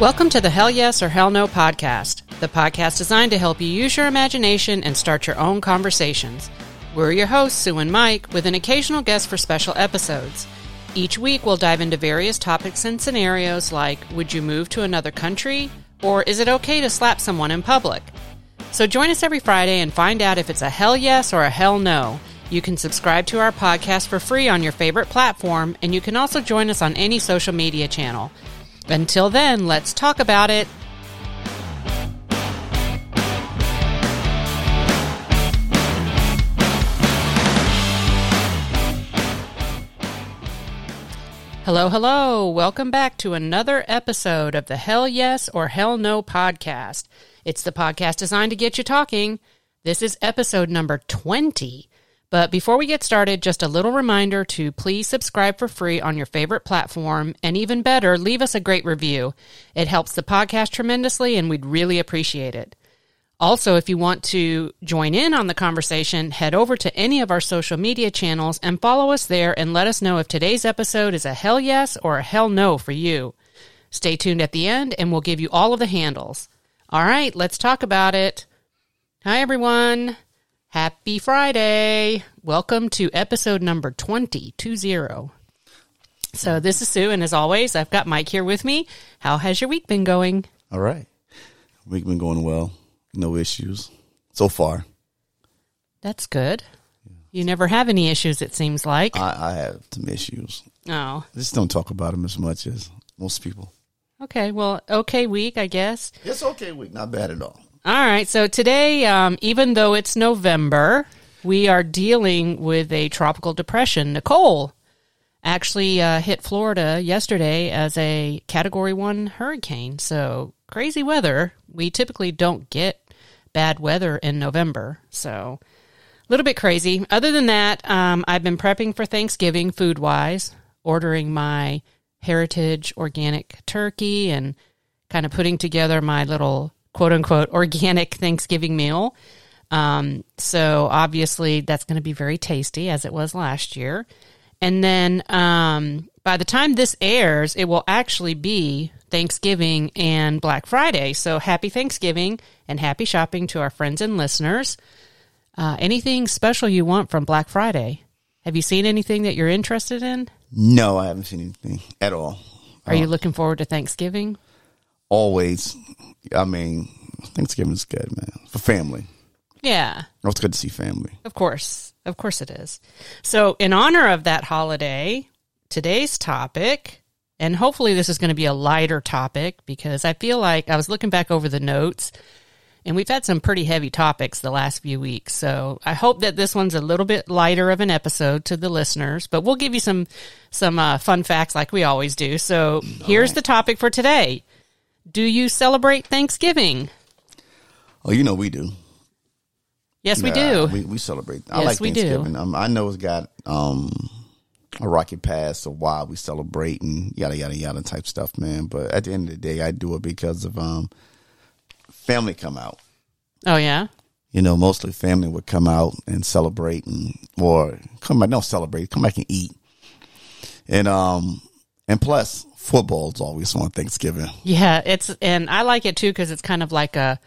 Welcome to the Hell Yes or Hell No podcast, the podcast designed to help you use your imagination and start your own conversations. We're your hosts, Sue and Mike, with an occasional guest for special episodes. Each week, we'll dive into various topics and scenarios like Would you move to another country? Or is it okay to slap someone in public? So join us every Friday and find out if it's a hell yes or a hell no. You can subscribe to our podcast for free on your favorite platform, and you can also join us on any social media channel. Until then, let's talk about it. Hello, hello. Welcome back to another episode of the Hell Yes or Hell No podcast. It's the podcast designed to get you talking. This is episode number 20. But before we get started, just a little reminder to please subscribe for free on your favorite platform, and even better, leave us a great review. It helps the podcast tremendously, and we'd really appreciate it. Also, if you want to join in on the conversation, head over to any of our social media channels and follow us there and let us know if today's episode is a hell yes or a hell no for you. Stay tuned at the end and we'll give you all of the handles. All right, let's talk about it. Hi, everyone. Happy Friday. Welcome to episode number 20, 20. So, this is Sue, and as always, I've got Mike here with me. How has your week been going? All right. Week been going well. No issues so far. That's good. You never have any issues, it seems like. I, I have some issues. Oh, I just don't talk about them as much as most people. okay. Well, okay week, I guess. It's okay week, not bad at all. All right. So today, um, even though it's November, we are dealing with a tropical depression. Nicole actually uh, hit Florida yesterday as a Category One hurricane. So crazy weather. We typically don't get bad weather in November. So a little bit crazy. Other than that, um, I've been prepping for Thanksgiving food wise, ordering my heritage organic turkey and kind of putting together my little quote unquote organic Thanksgiving meal. Um, so obviously that's going to be very tasty as it was last year. And then um, by the time this airs, it will actually be Thanksgiving and Black Friday. So happy Thanksgiving and happy shopping to our friends and listeners. Uh, anything special you want from Black Friday? Have you seen anything that you're interested in? No, I haven't seen anything at all. Are you looking forward to Thanksgiving? Always. I mean, Thanksgiving is good, man. For family. Yeah. Oh, It's good to see family. Of course. Of course it is. So, in honor of that holiday, today's topic, and hopefully this is going to be a lighter topic because I feel like I was looking back over the notes and we've had some pretty heavy topics the last few weeks. So, I hope that this one's a little bit lighter of an episode to the listeners, but we'll give you some some uh, fun facts like we always do. So, here's the topic for today. Do you celebrate Thanksgiving? Oh, you know we do. Yes, we Yeah, do. We, we celebrate. I Yes, like we do. Um, I know it's got um, a rocky past of why we celebrate and yada yada yada type stuff, man. But at the end of the day, I do it because of um, family come out. oh yeah. You know, mostly family would come out and celebrate and or come back, don't celebrate, come back and eat. And um and plus football's always on Thanksgiving. Yeah, it's and I like it too because it's kind of like a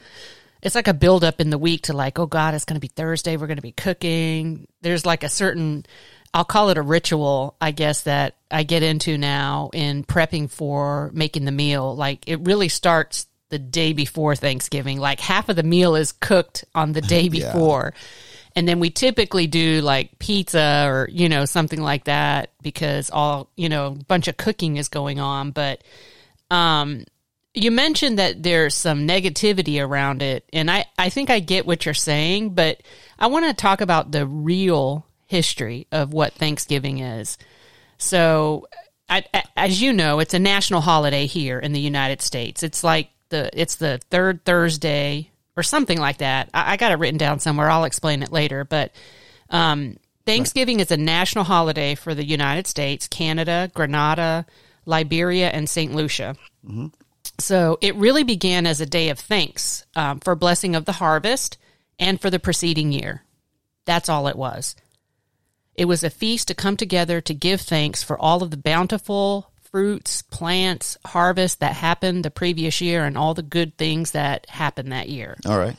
it's like a build up in the week to like, oh God, it's going to be Thursday. We're going to be cooking. There's like a certain, I'll call it a ritual, I guess, that I get into now in prepping for making the meal. Like it really starts the day before Thanksgiving. Like half of the meal is cooked on the day Yeah. And then we typically do like pizza or, you know, something like that because all, you know, a bunch of cooking is going on. But, um, you mentioned that there's some negativity around it, and I, I think I get what you're saying, but I want to talk about the real history of what Thanksgiving is. So, I, I, as you know, it's a national holiday here in the United States. It's like the it's the third Thursday or something like that. I, I got it written down somewhere. I'll explain it later, but um, Thanksgiving is a national holiday for the United States, Canada, Grenada, Liberia, and St. Lucia. So it really began as a day of thanks um, for blessing of the harvest and for the preceding year. That's all it was. It was a feast to come together to give thanks for all of the bountiful fruits, plants, harvest that happened the previous year and all the good things that happened that year. All right.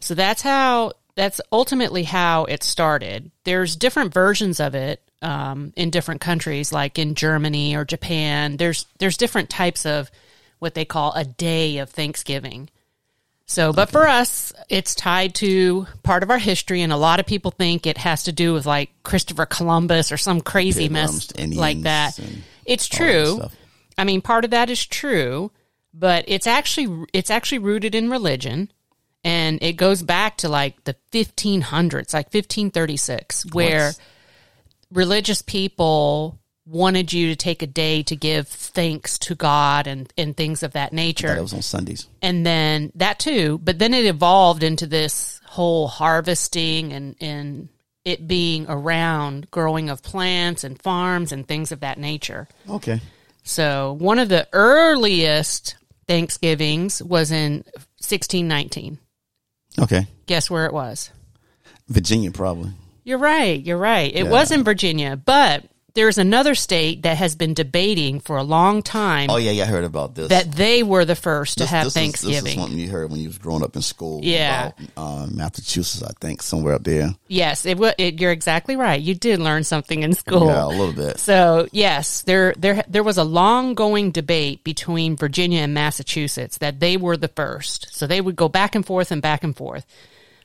So that's how that's ultimately how it started. There's different versions of it um, in different countries, like in Germany or Japan. There's there's different types of what they call a day of Thanksgiving. So, but for us, it's tied to part of our history, and a lot of people think it has to do with like Christopher Columbus or some crazy mess like that. It's all that true. I mean, part of that is true, but it's actually it's actually rooted in religion, and it goes back to like the 1500s, like 1536, where What's- religious people wanted you to take a day to give thanks to God and and things of that nature it was on Sundays. and then that too but then it evolved into this whole harvesting and and it being around growing of plants and farms and things of that nature Okay. so one of the earliest thanksgivings was in 1619 Okay. guess where it was Virginia, probably. you're right you're right it Yeah. was in virginia but there's another state that has been debating for a long time Oh yeah, yeah, I heard about this. that they were the first to have this is- Thanksgiving. this is something you heard when you was growing up in school. Yeah. about, um, Massachusetts, I think, somewhere up there. Yes, it, it you're exactly right. You did learn something in school. Yeah, a little bit. So yes, there there there was a long going debate between Virginia and Massachusetts that they were the first. So they would go back and forth and back and forth.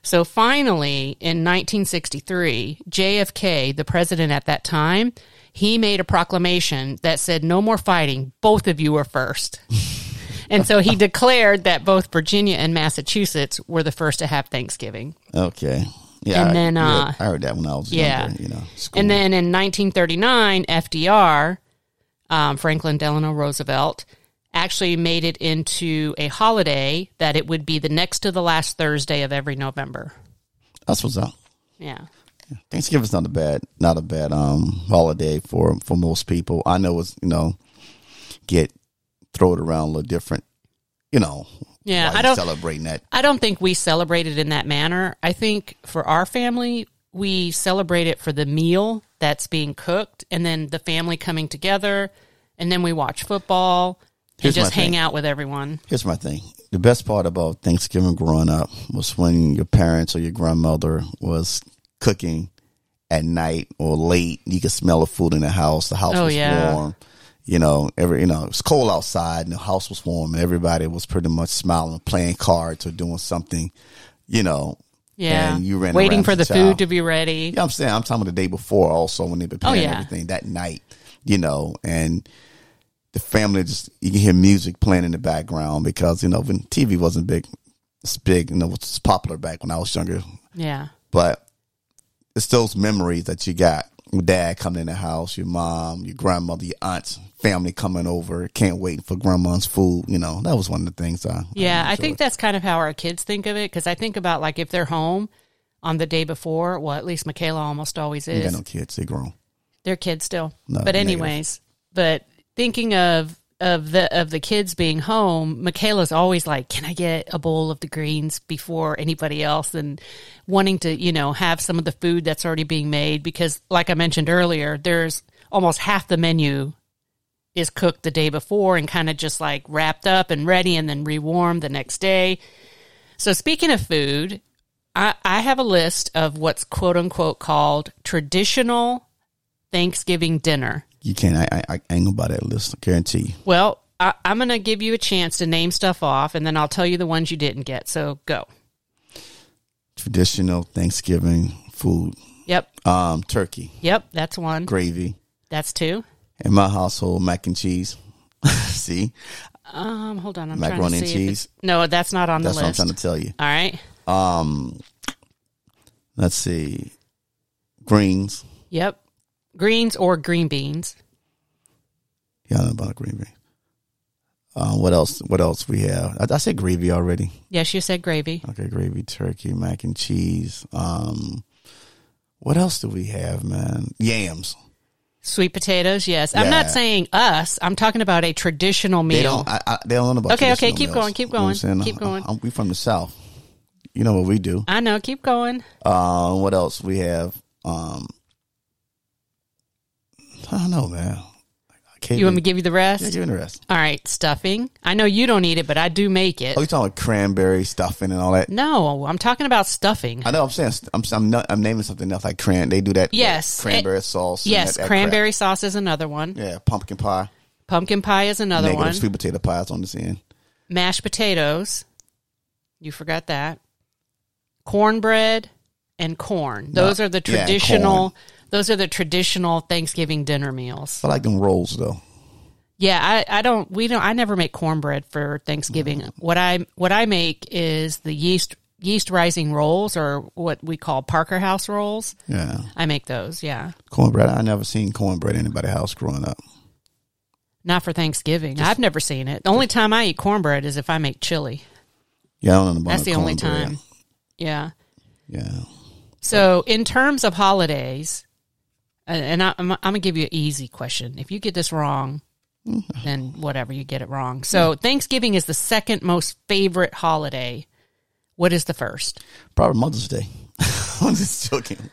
So finally, in 1963, JFK, the president at that time, he made a proclamation that said, "No more fighting. Both of you are first. and so he declared that both Virginia and Massachusetts were the first to have Thanksgiving. Okay. Yeah. And I, then, uh, I heard that when I was yeah. younger. You know, school. And then in 1939, FDR, um, Franklin Delano Roosevelt, actually made it into a holiday that it would be the next to the last Thursday of every November. that's what's up. Yeah. Thanksgiving's not a bad, not a bad um holiday for for most people. I know it's you know get throw it around a little different. You know, Yeah, I don't celebrating that. I don't think we celebrate it in that manner. I think for our family, we celebrate it for the meal that's being cooked and then the family coming together and then we watch football and Here's my just hang thing. out with everyone. Here's my thing. The best part about Thanksgiving growing up was when your parents or your grandmother was cooking at night or late. You could smell the food in the house. The house Oh, was yeah. warm. You know, every you know, it was cold outside and the house was warm. Everybody was pretty much smiling, playing cards or doing something, you know. Yeah. And you ran Waiting for the child. food to be ready. Yeah, I'm saying I'm talking about the day before also when they preparing Oh, yeah. everything that night, you know, and the family just you can hear music playing in the background because, you know, when TV wasn't big it's big, you know, it was popular back when I was younger. Yeah. But it's those memories that you got. Your dad coming in the house, your mom, your grandmother, your aunts, family coming over, can't wait for grandma's food. You know, that was one of the things I Yeah, I enjoyed. think that's kind of how our kids think of it because I think about like if they're home on the day before, well, at least Michaela almost always you is. got no kids, they grown. They're kids still. No, but negative. anyways, but thinking of of the of the kids being home, Michaela's always like, "Can I get a bowl of the greens before anybody else?" and wanting to, you know, have some of the food that's already being made because like I mentioned earlier, there's almost half the menu is cooked the day before and kind of just like wrapped up and ready and then rewarmed the next day. So speaking of food, I, I have a list of what's quote unquote called traditional Thanksgiving dinner. You can't I, I, I ain't gonna buy that list, I guarantee you. Well, I, I'm going to give you a chance to name stuff off, and then I'll tell you the ones you didn't get. So go. Traditional Thanksgiving food. Yep. Um, turkey, Yep. That's one. gravy. That's two. In my household, mac and cheese. See, Um, hold on. I'm Macaroni trying and to see. if cheese? No, that's not on that's the what I'm trying to tell you. All right. Um, let's see, greens. Yep. Greens or green beans. Yeah, I know about green beans. Uh, what else? What else we have? I, I said gravy already. Yes, you said gravy. Okay, gravy, turkey, mac and cheese. Um, what else do we have, man? Yams. Sweet potatoes. Yes. I'm not saying us. I'm talking about a traditional meal. They don't. I, I, they don't know about. Okay, okay, keep meals. going, keep You know what I'm going, saying? keep going. I- we from the south. You know what we do. I know. Keep going. Uh, what else we have? Um, I don't know, man. KB. You want me to give you the rest? Yeah, give me the rest. All right, stuffing. I know you don't eat it, but I do make it. Oh, you talking about cranberry stuffing and all that? No, I'm talking about stuffing. I know. I'm saying I'm I'm, not, I'm naming something else like cran. They do that. Yes. like cranberry sauce. and Yes, that- that cranberry sauce is another one. Yeah, pumpkin pie. Pumpkin pie is another Negative one. sweet potato pies on this end. Mashed potatoes. You forgot that. Cornbread and corn. Those are the yeah, traditional. Those are the traditional Thanksgiving dinner meals. I like them rolls though. Yeah, I, I don't. We don't. I never make cornbread for Thanksgiving. Mm. What I what I make is the yeast yeast rising rolls, or what we call Parker House rolls. Yeah, I make those. Yeah, cornbread. I never seen cornbread in anybody's house growing up. not for Thanksgiving. I've never seen it. The only time I eat cornbread is if I make chili. Yeah, I don't That's the only time. Yeah. Yeah, So, in terms of holidays, and I, I'm, I'm going to give you an easy question. If you get this wrong, then whatever, you get it wrong. So, Thanksgiving is the second most favorite holiday. What is the first? probably Mother's Day. I'm just joking.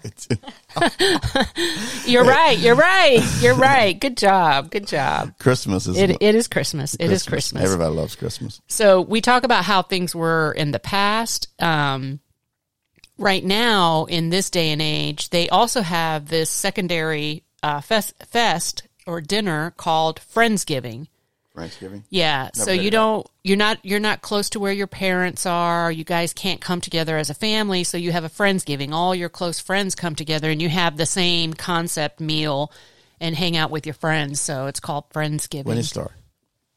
You're right. You're right. You're right. Good job. Good job. Christmas is It, it is Christmas. It is Christmas. Everybody loves Christmas. So we talk about how things were in the past. Um, right now, in this day and age, they also have this secondary uh, fest, fest or dinner called Friendsgiving. Thanksgiving. Yeah, so you don't you're not you're not close to where your parents are. You guys can't come together as a family, so you have a friendsgiving. All your close friends come together, and you have the same concept meal and hang out with your friends. So it's called friendsgiving. When did it start?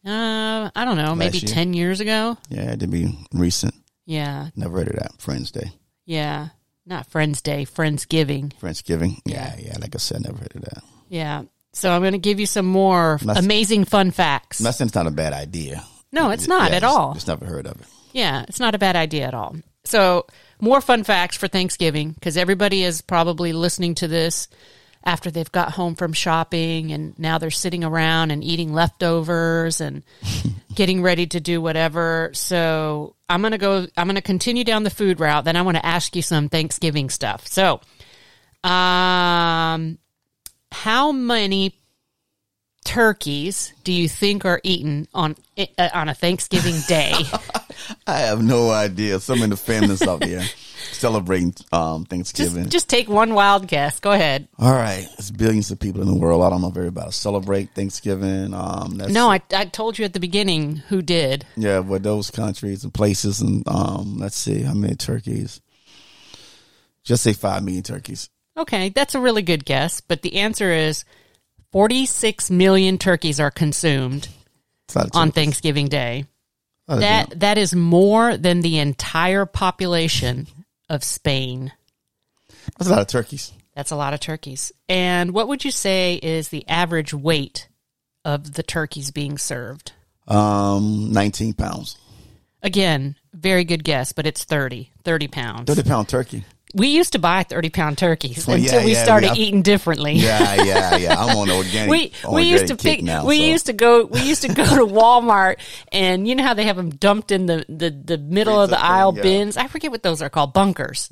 uh, I don't know, maybe year? ten years ago. Yeah, it to be recent. Yeah, Never heard of that. Friends Day, Yeah. Not Friends Day, Friendsgiving. Friendsgiving. Yeah, yeah. Like I said, never heard of that. Yeah. So I'm going to give you some more amazing fun facts. I'm not saying it's not a bad idea. No, it's not Yeah, at just- all. Just never heard of it. Yeah, it's not a bad idea at all. So, more fun facts for Thanksgiving because everybody is probably listening to this after they've got home from shopping and now they're sitting around and eating leftovers and getting ready to do whatever. So, I'm going to go, I'm going to continue down the food route. Then I want to ask you some Thanksgiving stuff. So, um, how many turkeys do you think are eaten on uh, on a Thanksgiving day? I have no idea. Some of the families out there celebrating um, Thanksgiving. just, just take one wild guess. Go ahead. All right, there's billions of people in the world. I don't know if everybody celebrate Thanksgiving. Um, that's, No, I, I told you at the beginning who did. yeah, but those countries and places, and um, let's see how many turkeys. Just say five million turkeys. Okay, that's a really good guess, but the answer is 46 million turkeys are consumed It's a lot of on. Thanksgiving Day. A lot of That that is more than the entire population of Spain. that's a lot of turkeys. That's a lot of turkeys. And what would you say is the average weight of the turkeys being served? Um, nineteen pounds. Again, very good guess, but it's 30, 30 pounds. Thirty pound turkey. We used to buy 30 pound turkeys Well, until yeah, we yeah, started yeah. eating differently. Yeah, yeah, yeah. I'm on the organic. We on we used to pick now. we so. used to go we used to go to Walmart and you know how they have them dumped in the the, the middle of the thing, aisle. Mm-hmm. bins I forget what those are called bunkers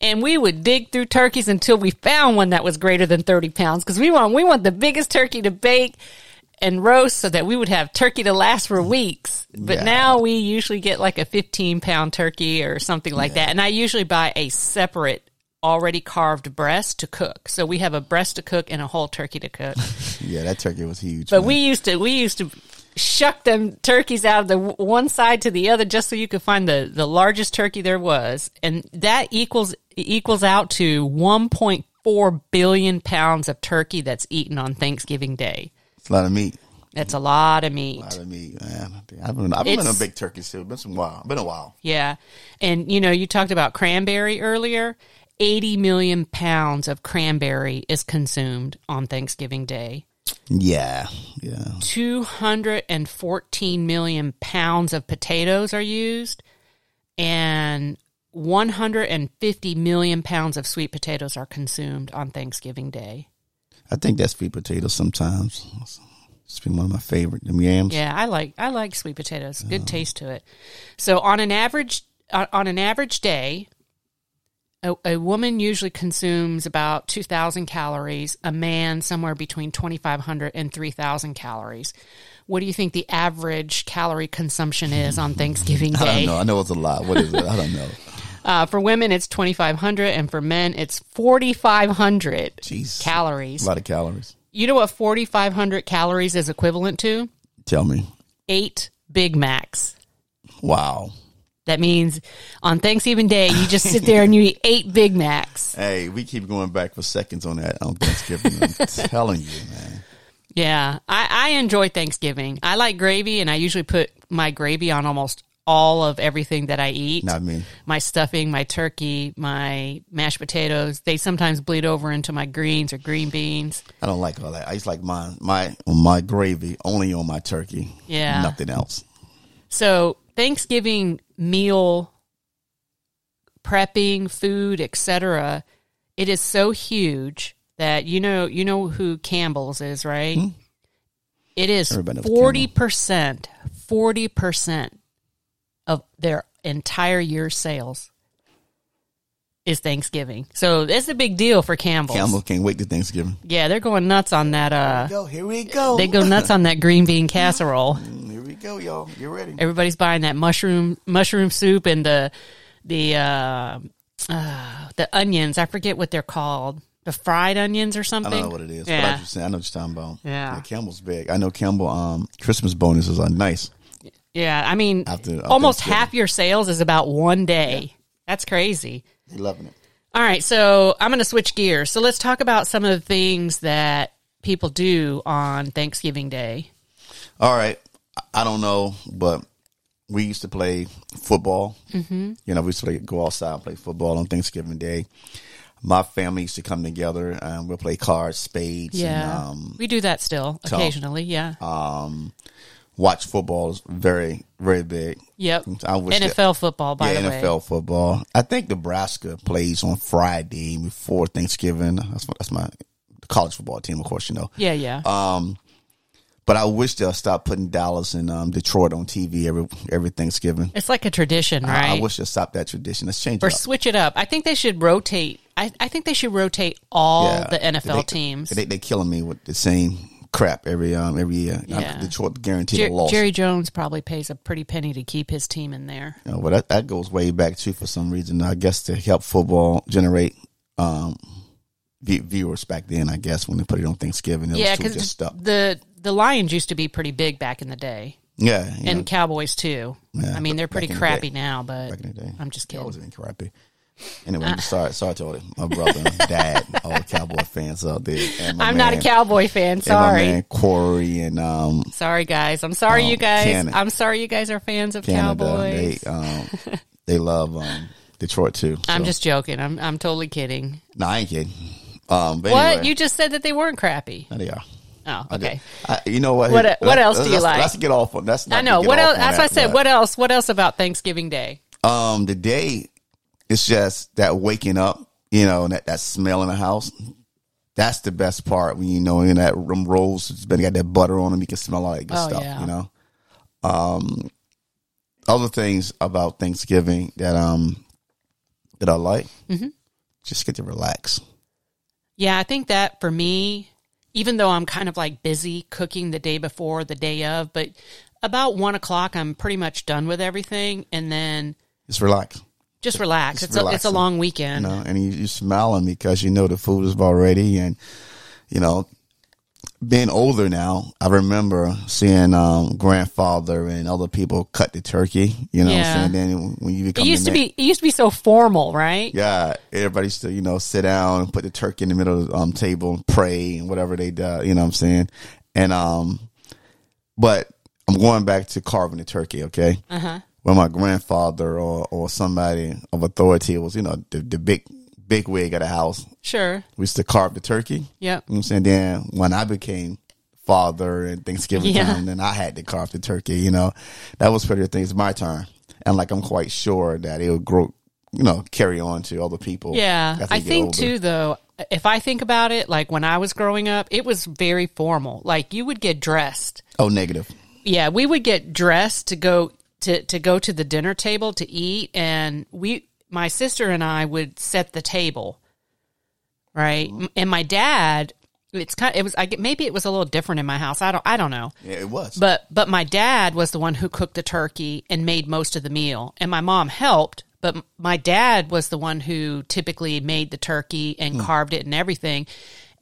and we would dig through turkeys until we found one that was greater than 30 pounds because we want we want the biggest turkey to bake and roast so that we would have turkey to last for weeks but Yeah. now we usually get like a 15 pound turkey or something like that and I usually buy a separate already carved breast to cook so we have a breast to cook and a whole turkey to cook Yeah, that turkey was huge. but man. we used to we used to shuck them turkeys out of the one side to the other just so you could find the the largest turkey there was, and that equals equals out to 1.4 billion pounds of turkey that's eaten on Thanksgiving Day. It's a lot of meat. That's a lot of meat. A lot of meat, man. I've been, I've been It's- a big turkey too. Been some while. Been a while. Yeah, and you know you talked about cranberry earlier. 80 million pounds of cranberry is consumed on Thanksgiving Day. Yeah, yeah. 214 million pounds of potatoes are used and 150 million pounds of sweet potatoes are consumed on Thanksgiving Day. I think that's sweet potatoes sometimes. It's been one of my favorite. Them yams. Yeah, I like I like sweet potatoes. Good uh, taste to it. So on an average on on an average day, a, a woman usually consumes about 2,000 calories, a man somewhere between 2,500 and 3,000 calories. What do you think the average calorie consumption is on Thanksgiving Day? I don't know. I know it's a lot. What is it? I don't know. Uh, for women, it's 2,500, and for men, it's 4,500 Jeez. calories. A lot of calories. You know what 4,500 calories is equivalent to? Tell me. Eight Big Macs. Wow. That means on Thanksgiving Day, you just sit there and you eat eight Big Macs. Hey, we keep going back for seconds on that on Thanksgiving. I'm telling you, man. Yeah, I, I enjoy Thanksgiving. I like gravy, and I usually put my gravy on almost all of everything that I eat. Not me. My stuffing, my turkey, my mashed potatoes. They sometimes bleed over into my greens or green beans. I don't like all that. I just like my my my gravy only on my turkey. Yeah. Nothing else. So Thanksgiving meal prepping, food, etc. It is so huge that you know you know who Campbell's is, right? Hmm? It is forty percent, forty percent of their entire year's sales is Thanksgiving. So it's a big deal for Campbell's. Campbell can't wait to Thanksgiving. Yeah, they're going nuts on that. Uh, Go, here we go. they go nuts on that green bean casserole. Here we go, y'all. You ready? Everybody's buying that mushroom mushroom soup and the the uh, uh, the onions. I forget what they're called. The fried onions or something. I don't know what it is, but I, Yeah. just, I know what you're talking about. Yeah. Campbell's big. I know Campbell. Um, Christmas bonuses are nice. Yeah. I mean, After- almost half your sales is about one day. That's crazy. They're loving it. All right, so I'm going to switch gears. So let's talk about some of the things that people do on Thanksgiving Day. All right. I- don't know, but we used to play football. Mm-hmm. You know, we used to play, go outside and play football on Thanksgiving Day. My family used to come together and we'll play cards, spades, Yeah, and um, we do that still occasionally. Yeah. Watch football is very, very big. yep. I wish that- NFL football, by yeah, the way. NFL football. I think Nebraska plays on Friday before Thanksgiving. That's my, that's my college football team, of course, you know. Yeah, yeah. Um, but I wish they'll stop putting Dallas and um, Detroit on TV every every Thanksgiving. it's like a tradition, right? I, I wish they'll stop that tradition. Let's change or it up. switch it up. I think they should rotate. I, I think they should rotate all Yeah. the NFL They- teams. They they killing me with the same crap every um every year. Yeah. Detroit guaranteed Jer- a loss. Jerry Jones probably pays a pretty penny to keep his team in there. You know, but that, that goes way back too for some reason. I guess to help football generate um view- viewers back then. I guess when they put it on Thanksgiving, it yeah, was too just because the the Lions used to be pretty big back in the day, Yeah, and know, Cowboys too. Yeah, I mean, they're pretty in the crappy now, but back in the day. I'm just kidding. crappy. Anyway, sorry, sorry to all my brother, and dad, all the Cowboy fans out there. I'm not a Cowboy fan. and my Sorry, man Corey and um, sorry guys. I'm sorry, Oh, you guys. Canada. I'm sorry, you guys are fans of Canada. Cowboys. They um, they love um, Detroit too. I'm just joking. I'm I'm totally kidding. no, I ain't kidding. Um, but What anyway, you just said that they weren't crappy. no, they are. Oh, okay. I, you know what? What- what let- else do you like? Let's get off on that's. I know. What else? As I said. What else? What else about Thanksgiving Day? Um, the day, it's just that waking up, you know, and that, that smell in the house. That's the best part when you know in that room rolls, it's been got that butter on them. You can smell all that good Oh, stuff, yeah. you know. Um, other things about Thanksgiving that um that I like, Mm-hmm. just get to relax. Yeah, I think that for me, even though I'm kind of like busy cooking the day before, the day of, but about one o'clock, I'm pretty much done with everything, and then Just relax, just relax. Just it's a, it's a relaxing, long you weekend. know, and you, you smiling because you know the food is already, and you know, being older now, I remember seeing um, grandfather and other people cut the turkey. You know, Yeah. what I'm saying? then when you become It used to be it used to be so formal, right? yeah, everybody used to, you know, sit down and put the turkey in the middle of the um, table and pray and whatever they do, you know what I'm saying? And, um, but I'm going back to carving the turkey, okay? Uh huh. When my grandfather or, or somebody of authority was, you know, the, the big, big wig of the house, Sure. we used to carve the turkey. Yep. You know I'm saying? Then when I became father and Thanksgiving Yeah. time, then I had to carve the turkey, you know. That was pretty things my turn. And like I'm quite sure that it'll grow you know, carry on to other people. Yeah, I think older. too though. If I think about it, like when I was growing up, it was very formal. Like you would get dressed. Oh, negative. Yeah, we would get dressed to go to to go to the dinner table to eat, and we my sister and I would set the table, right? Mm-hmm. And my dad, it's kind. Of, It was. I get maybe it was a little different in my house. I don't. I don't know. Yeah, it was. But but my dad was the one who cooked the turkey and made most of the meal, and my mom helped. But my dad was the one who typically made the turkey and hmm. carved it and everything,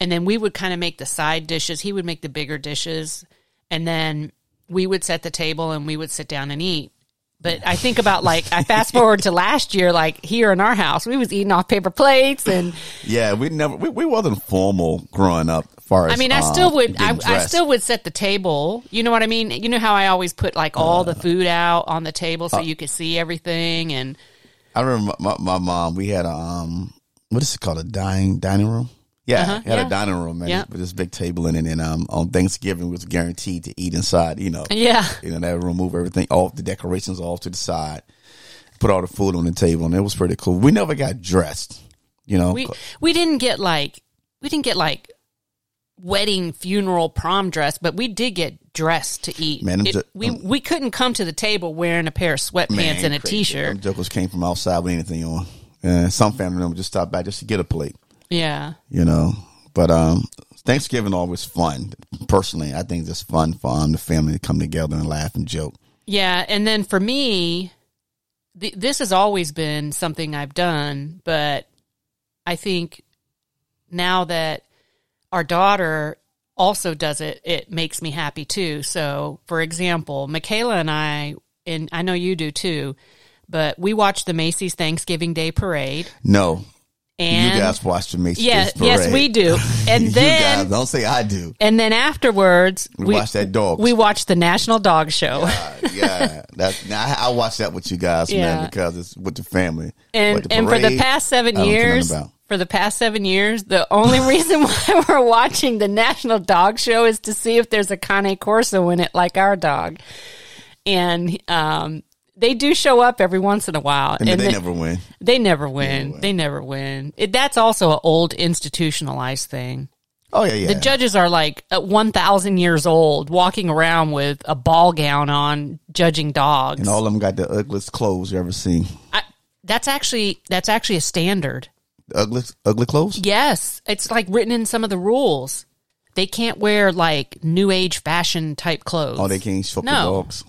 and then we would kind of make the side dishes. He would make the bigger dishes, and then we would set the table and we would sit down and eat. But I think about like I fast forward to last year, like here in our house, we was eating off paper plates and yeah, we never we, we wasn't formal growing up. Far as I mean, I um, still would. I, I still would set the table. You know what I mean? You know how I always put like all Uh, the food out on the table so you could see everything. And I remember my, my mom. We had a um, what is it called? A dining dining room. Yeah, Uh-huh, had yeah. a dining room man, Yeah. with this big table in it, and um, on Thanksgiving we was guaranteed to eat inside. You know, yeah, you know, they would remove everything off the decorations off to the side, put all the food on the table, and it was pretty cool. We never got dressed. You know, we we didn't get like we didn't get like wedding, funeral, prom dress, but we did get dressed to eat. Man, I'm It- ju- we we couldn't come to the table wearing a pair of sweatpants man, and a crazy. t-shirt. Them jokers came from outside with anything on. And some family members just stopped by just to get a plate. Yeah. you know. But um, Thanksgiving always fun. Personally, I think it's fun for um, the family to come together and laugh and joke. Yeah, and then for me, th- this has always been something I've done, but I think now that our daughter also does it, it makes me happy too. So, for example, Michaela and I, and I know you do too, but we watch the Macy's Thanksgiving Day Parade, No, and you guys watch the Macy's yeah, Parade. yes, we do, and you then guys don't say I do. and then afterwards We, watch that dog. we watch the National Dog Show. Yeah, that's now I, I watch that with you guys, Yeah. man, because it's with the family. And the and for the past seven I don't care nothing years, for the past seven years, the only reason why we're watching the National Dog Show is to see if there's a Cane Corso in it, like our dog. And um, they do show up every once in a while, and, and they they, never win. they never win. They never win. It, that's also an old institutionalized thing. Oh yeah, yeah. The judges are like one thousand years old, walking around with a ball gown on, judging dogs. and all of them got the ugliest clothes you ever seen. I, that's actually that's actually a standard. The ugliest, ugly clothes. Yes, it's like written in some of the rules. They can't wear like new age fashion type clothes. Oh, they can't fuck No. the dogs.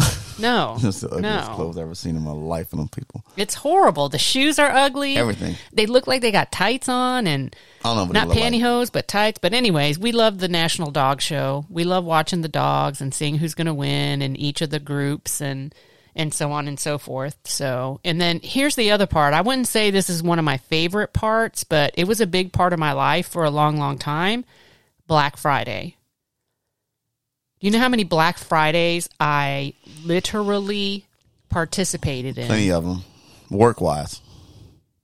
no, That's the ugliest no. clothes I've ever seen in my life. And them people, It's horrible. The shoes are ugly. everything. They look like they got tights on and I don't know not look like. pantyhose, but tights. But anyways, we love the National Dog Show. We love watching the dogs and seeing who's going to win in each of the groups and and so on and so forth. So, and then here's the other part. I wouldn't say this is one of my favorite parts, but it was a big part of my life for a long, long time. Black Friday. Do you know how many Black Fridays I literally participated in? Plenty of them, work wise.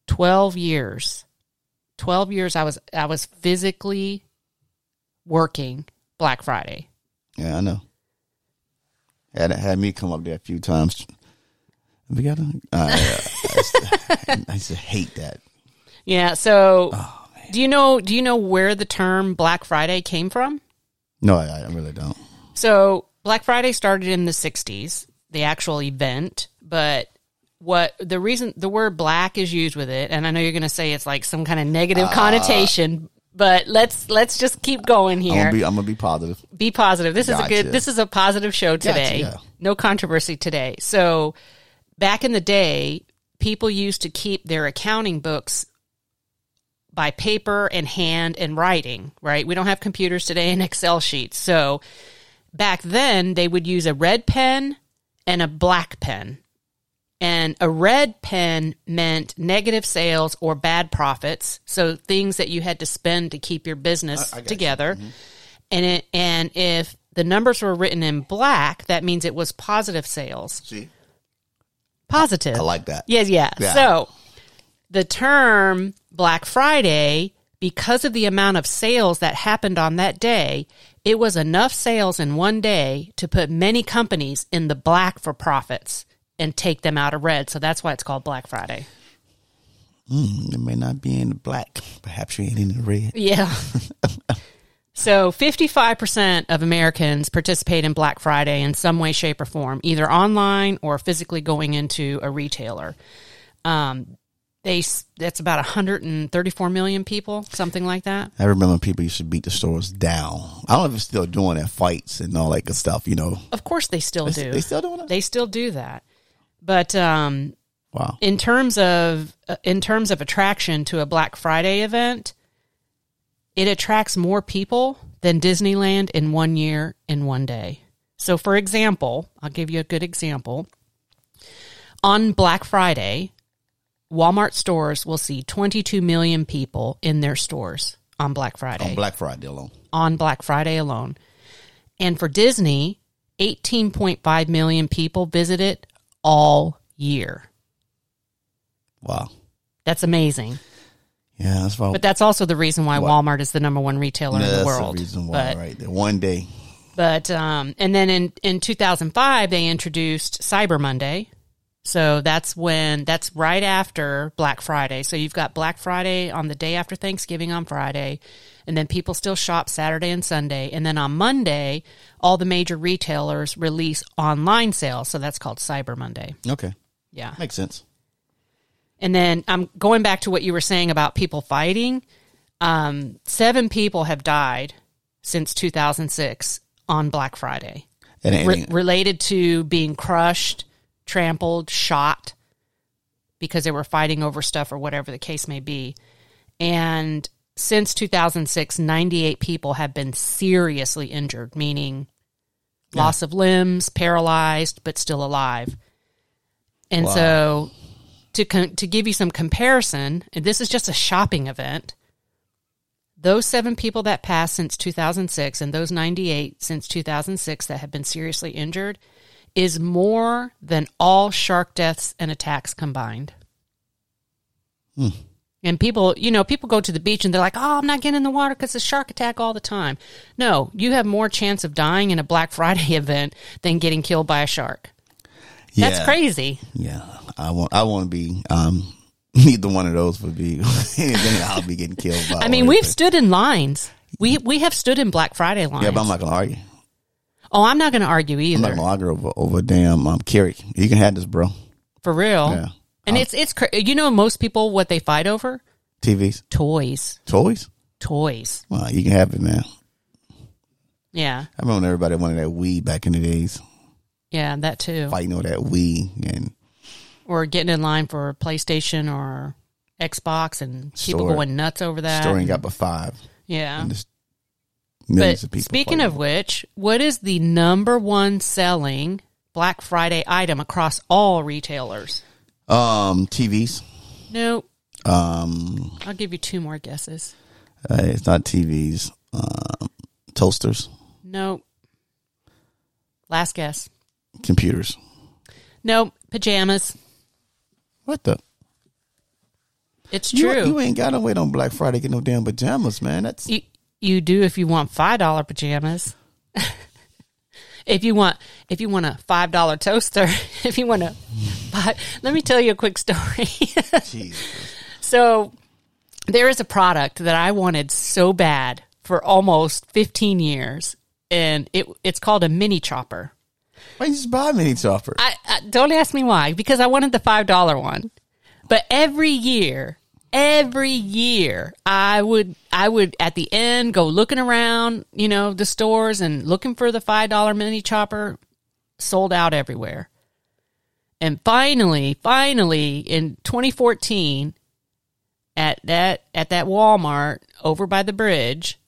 12 years 12 years i was i was physically working black friday Yeah, I know. Had had me come up there a few times. We got to. Uh, I, used to, I used to hate that. yeah so do you know do you know where the term black friday came from No, I, I really don't. So black friday started in the 60s the actual event but what the reason the word black is used with it and i know you're going to say it's like some kind of negative ah. connotation but let's let's just keep going I'm here gonna be. I'm gonna be positive. be positive. This is a good. This is a positive show today. yeah. No controversy today. So, back in the day, people used to keep their accounting books by paper and hand and writing. Right? We don't have computers today and Excel sheets. So, back then, they would use a red pen and a black pen. And a red pen meant negative sales or bad profits. So things that you had to spend to keep your business I got you. together. Mm-hmm. And it, and if the numbers were written in black, that means it was positive sales. See, Positive. I like that. Yes, yeah. Yeah. So the term Black Friday, because of the amount of sales that happened on that day, it was enough sales in one day to put many companies in the black for profits and take them out of red. So that's why it's called Black Friday. Mm, it may not be in the black. Perhaps you ain't in the red. Yeah. so 55% of Americans participate in Black Friday in some way, shape, or form, either online or physically going into a retailer. Um, they that's about 134 million people, something like that. I remember people used to beat the stores down. I don't know if they're still doing that fights and all that good stuff. You know, Of course, they still do. they still doing it. They still do that. But um, Wow. in terms of uh, in terms of attraction to a Black Friday event, it attracts more people than Disneyland in one year in one day. So, for example, I'll give you a good example. On Black Friday, Walmart stores will see 22 million people in their stores on Black Friday On Black Friday alone. on Black Friday alone. And for Disney, 18.5 million people visit it all year. Wow. That's amazing. Yeah, that's why. But that's also the reason why. Walmart is the number one retailer in the world. the reason why, but, right there. One day. but um, and then in in 2005 they introduced Cyber Monday. So that's when that's right after Black Friday. So you've got Black Friday on the day after Thanksgiving on Friday, and then people still shop Saturday and Sunday, and then on Monday all the major retailers release online sales. So that's called Cyber Monday. Okay, Yeah. makes sense. And then I'm going back to what you were saying about people fighting. Um, seven people have died since 2006 on Black Friday, re- related to being crushed, trampled, shot because they were fighting over stuff or whatever the case may be. And since 2006, 98 people have been seriously injured, meaning loss of limbs, paralyzed, but still alive. And Wow. so, to con- to give you some comparison, and this is just a shopping event. Those seven people that passed since 2006 and those 98 since 2006 that have been seriously injured is more than all shark deaths and attacks combined. And people, you know, people go to the beach and they're like, "Oh, I'm not getting in the water because it's a shark attack all the time." No, you have more chance of dying in a Black Friday event than getting killed by a shark. That's crazy. Yeah, I want. I want to be. Um, neither one of those would be. then I'll be getting killed. By I mean, we've stood in lines. We we have stood in Black Friday lines. Yeah, but I'm not gonna argue. Oh, I'm not going to argue I'm either. not gonna argue over over damn um Kerry. You can have this, bro. for real. Yeah. And it's it's cra- you know most people what they fight over TVs, toys, toys. toys. Well, you can have it, man. Yeah, I remember when everybody wanted that Wii back in the days, yeah, that too. fighting over that Wii and Or getting in line for PlayStation or Xbox, and people Store- going nuts over that. ain't got but five. yeah. And just millions But of people. speaking of which, what is the number one selling Black Friday item across all retailers? um TVs, Nope. um, I'll give you two more guesses. uh, it's not TVs, um, toasters, Nope. Last guess. computers. Nope. Pajamas. What the? It's You, true. you ain't got to wait on Black Friday to get no damn pajamas, man. That's You, you do if you want five dollar pajamas. if you want if you want a five dollar toaster, if you want a five, let me tell you a quick story. So there is a product that I wanted so bad for almost fifteen years, and it it's called a mini chopper. Why you just buy a mini chopper? I, I don't ask me why because I wanted the five dollar one. But every year, every year, I would I would at the end go looking around, you know, the stores and looking for the five dollar mini chopper. Sold out everywhere. And finally, finally, in 2014, at that at that Walmart over by the bridge,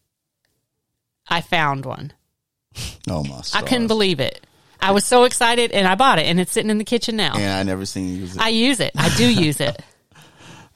I found one. oh my! I couldn't believe it. I was so excited and I bought it and it's sitting in the kitchen now. And I never seen you use it. I use it. I do use it.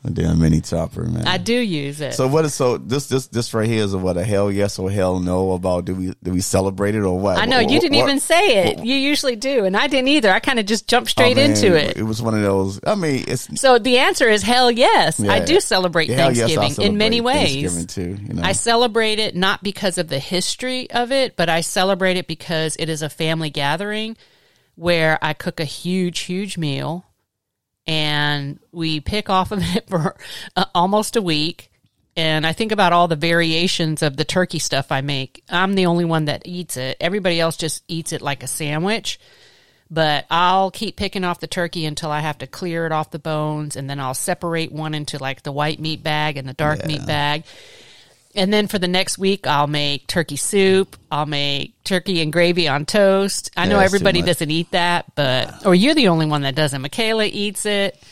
A damn mini chopper, man. I do use it. So what is so this this this right here is a what a hell yes or hell no about do we do we celebrate it or what? I know What- you didn't what- even say it. You usually do, and I didn't either. I kind of just jumped oh, straight man, into it. It was one of those. I mean, it's So the answer is hell yes. I do celebrate hell yes, Thanksgiving in many ways. Thanksgiving too. You know, I celebrate it not because of the history of it, but I celebrate it because it is a family gathering where I cook a huge, huge meal and we pick off of it for uh, almost a week. And I think about all the variations of the turkey stuff I make. I'm the only one that eats it. Everybody else just eats it like a sandwich. But I'll keep picking off the turkey until I have to clear it off the bones, and then I'll separate one into like the white meat bag and the dark Yeah. meat bag. And then for the next week, I'll make turkey soup. I'll make turkey and gravy on toast. I know Yeah, too everybody doesn't eat that, but or you're the only one that doesn't. Michaela eats it.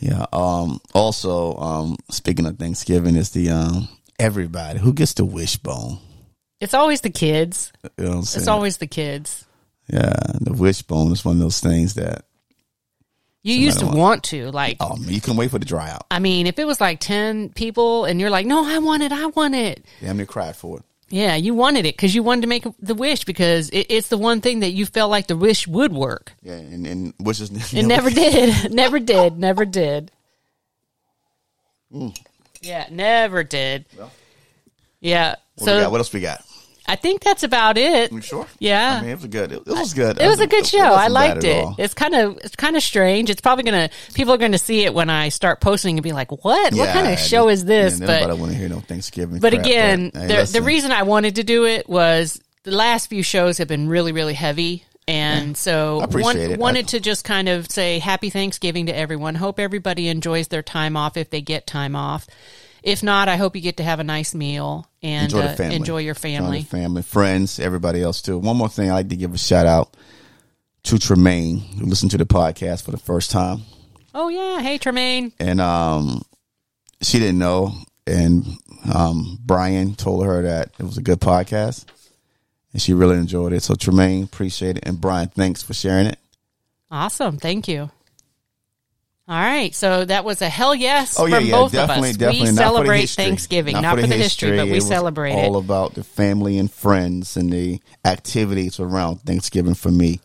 Yeah. Um. Also, um. Speaking of Thanksgiving, is the um everybody who gets the wishbone. It's always the kids. You know what I'm saying? It's always the kids. yeah. The wishbone is one of those things that You used to want- want to like. oh man, you can wait for the dry out. I mean, if it was like ten people and you're like, "No, I want it. I want it." Damn near cried for it. Yeah, you wanted it because you wanted to make the wish because it, it's the one thing that you felt like the wish would work. Yeah, and and which is It never did. never did. Never did. Yeah, never did. Well. Yeah. What, we got? So what else we got? I think that's about it. You sure? Yeah. I mean, it was good. It, it was good. It was a good show. I liked it. It's kind of it's kind of strange. It's probably gonna people are gonna see it when I start posting and be like, "What? what kind of show is this?" Yeah, but I want to hear no Thanksgiving. But crap, again, but, hey, the, the reason I wanted to do it was the last few shows have been really, really heavy. And so I want- wanted I- to just kind of say happy Thanksgiving to everyone. Hope everybody enjoys their time off if they get time off. If not, I hope you get to have a nice meal and enjoy uh, enjoy your Enjoy family. the family, friends, everybody else too. One more thing, I like to give a shout out to Tremaine who listened to the podcast for the first time, Oh yeah, hey Tremaine. and um, she didn't know, and um, Brian told her that it was a good podcast, and she really enjoyed it. So Tremaine, appreciate it, and Brian, thanks for sharing it. Awesome, thank you. All right, so that was a hell yes Oh yeah, from yeah, both of us. definitely. we not celebrate. Thanksgiving, not, for the history, but It we celebrate all about the family and friends and the activities around Thanksgiving for me.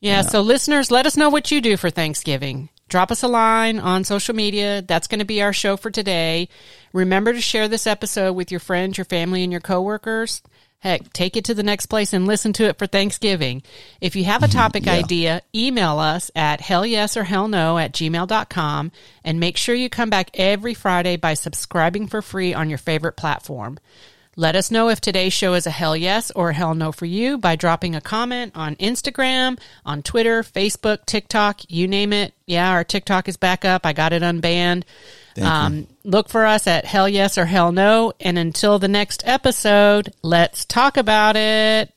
Yeah, so listeners, let us know what you do for Thanksgiving. Drop us a line on social media. That's going to be our show for today. Remember to share this episode with your friends, your family, and your coworkers. Heck, take it to the next place and listen to it for Thanksgiving. If you have a mm-hmm. topic Yeah. idea, email us at hell yes or hell no at gmail.com and make sure you come back every Friday by subscribing for free on your favorite platform. Let us know if today's show is a hell yes or a hell no for you by dropping a comment on Instagram, on Twitter, Facebook, TikTok, you name it. Yeah, our TikTok is back up. I got it unbanned. Um, look for us at hell yes or hell no. And until the next episode, let's talk about it.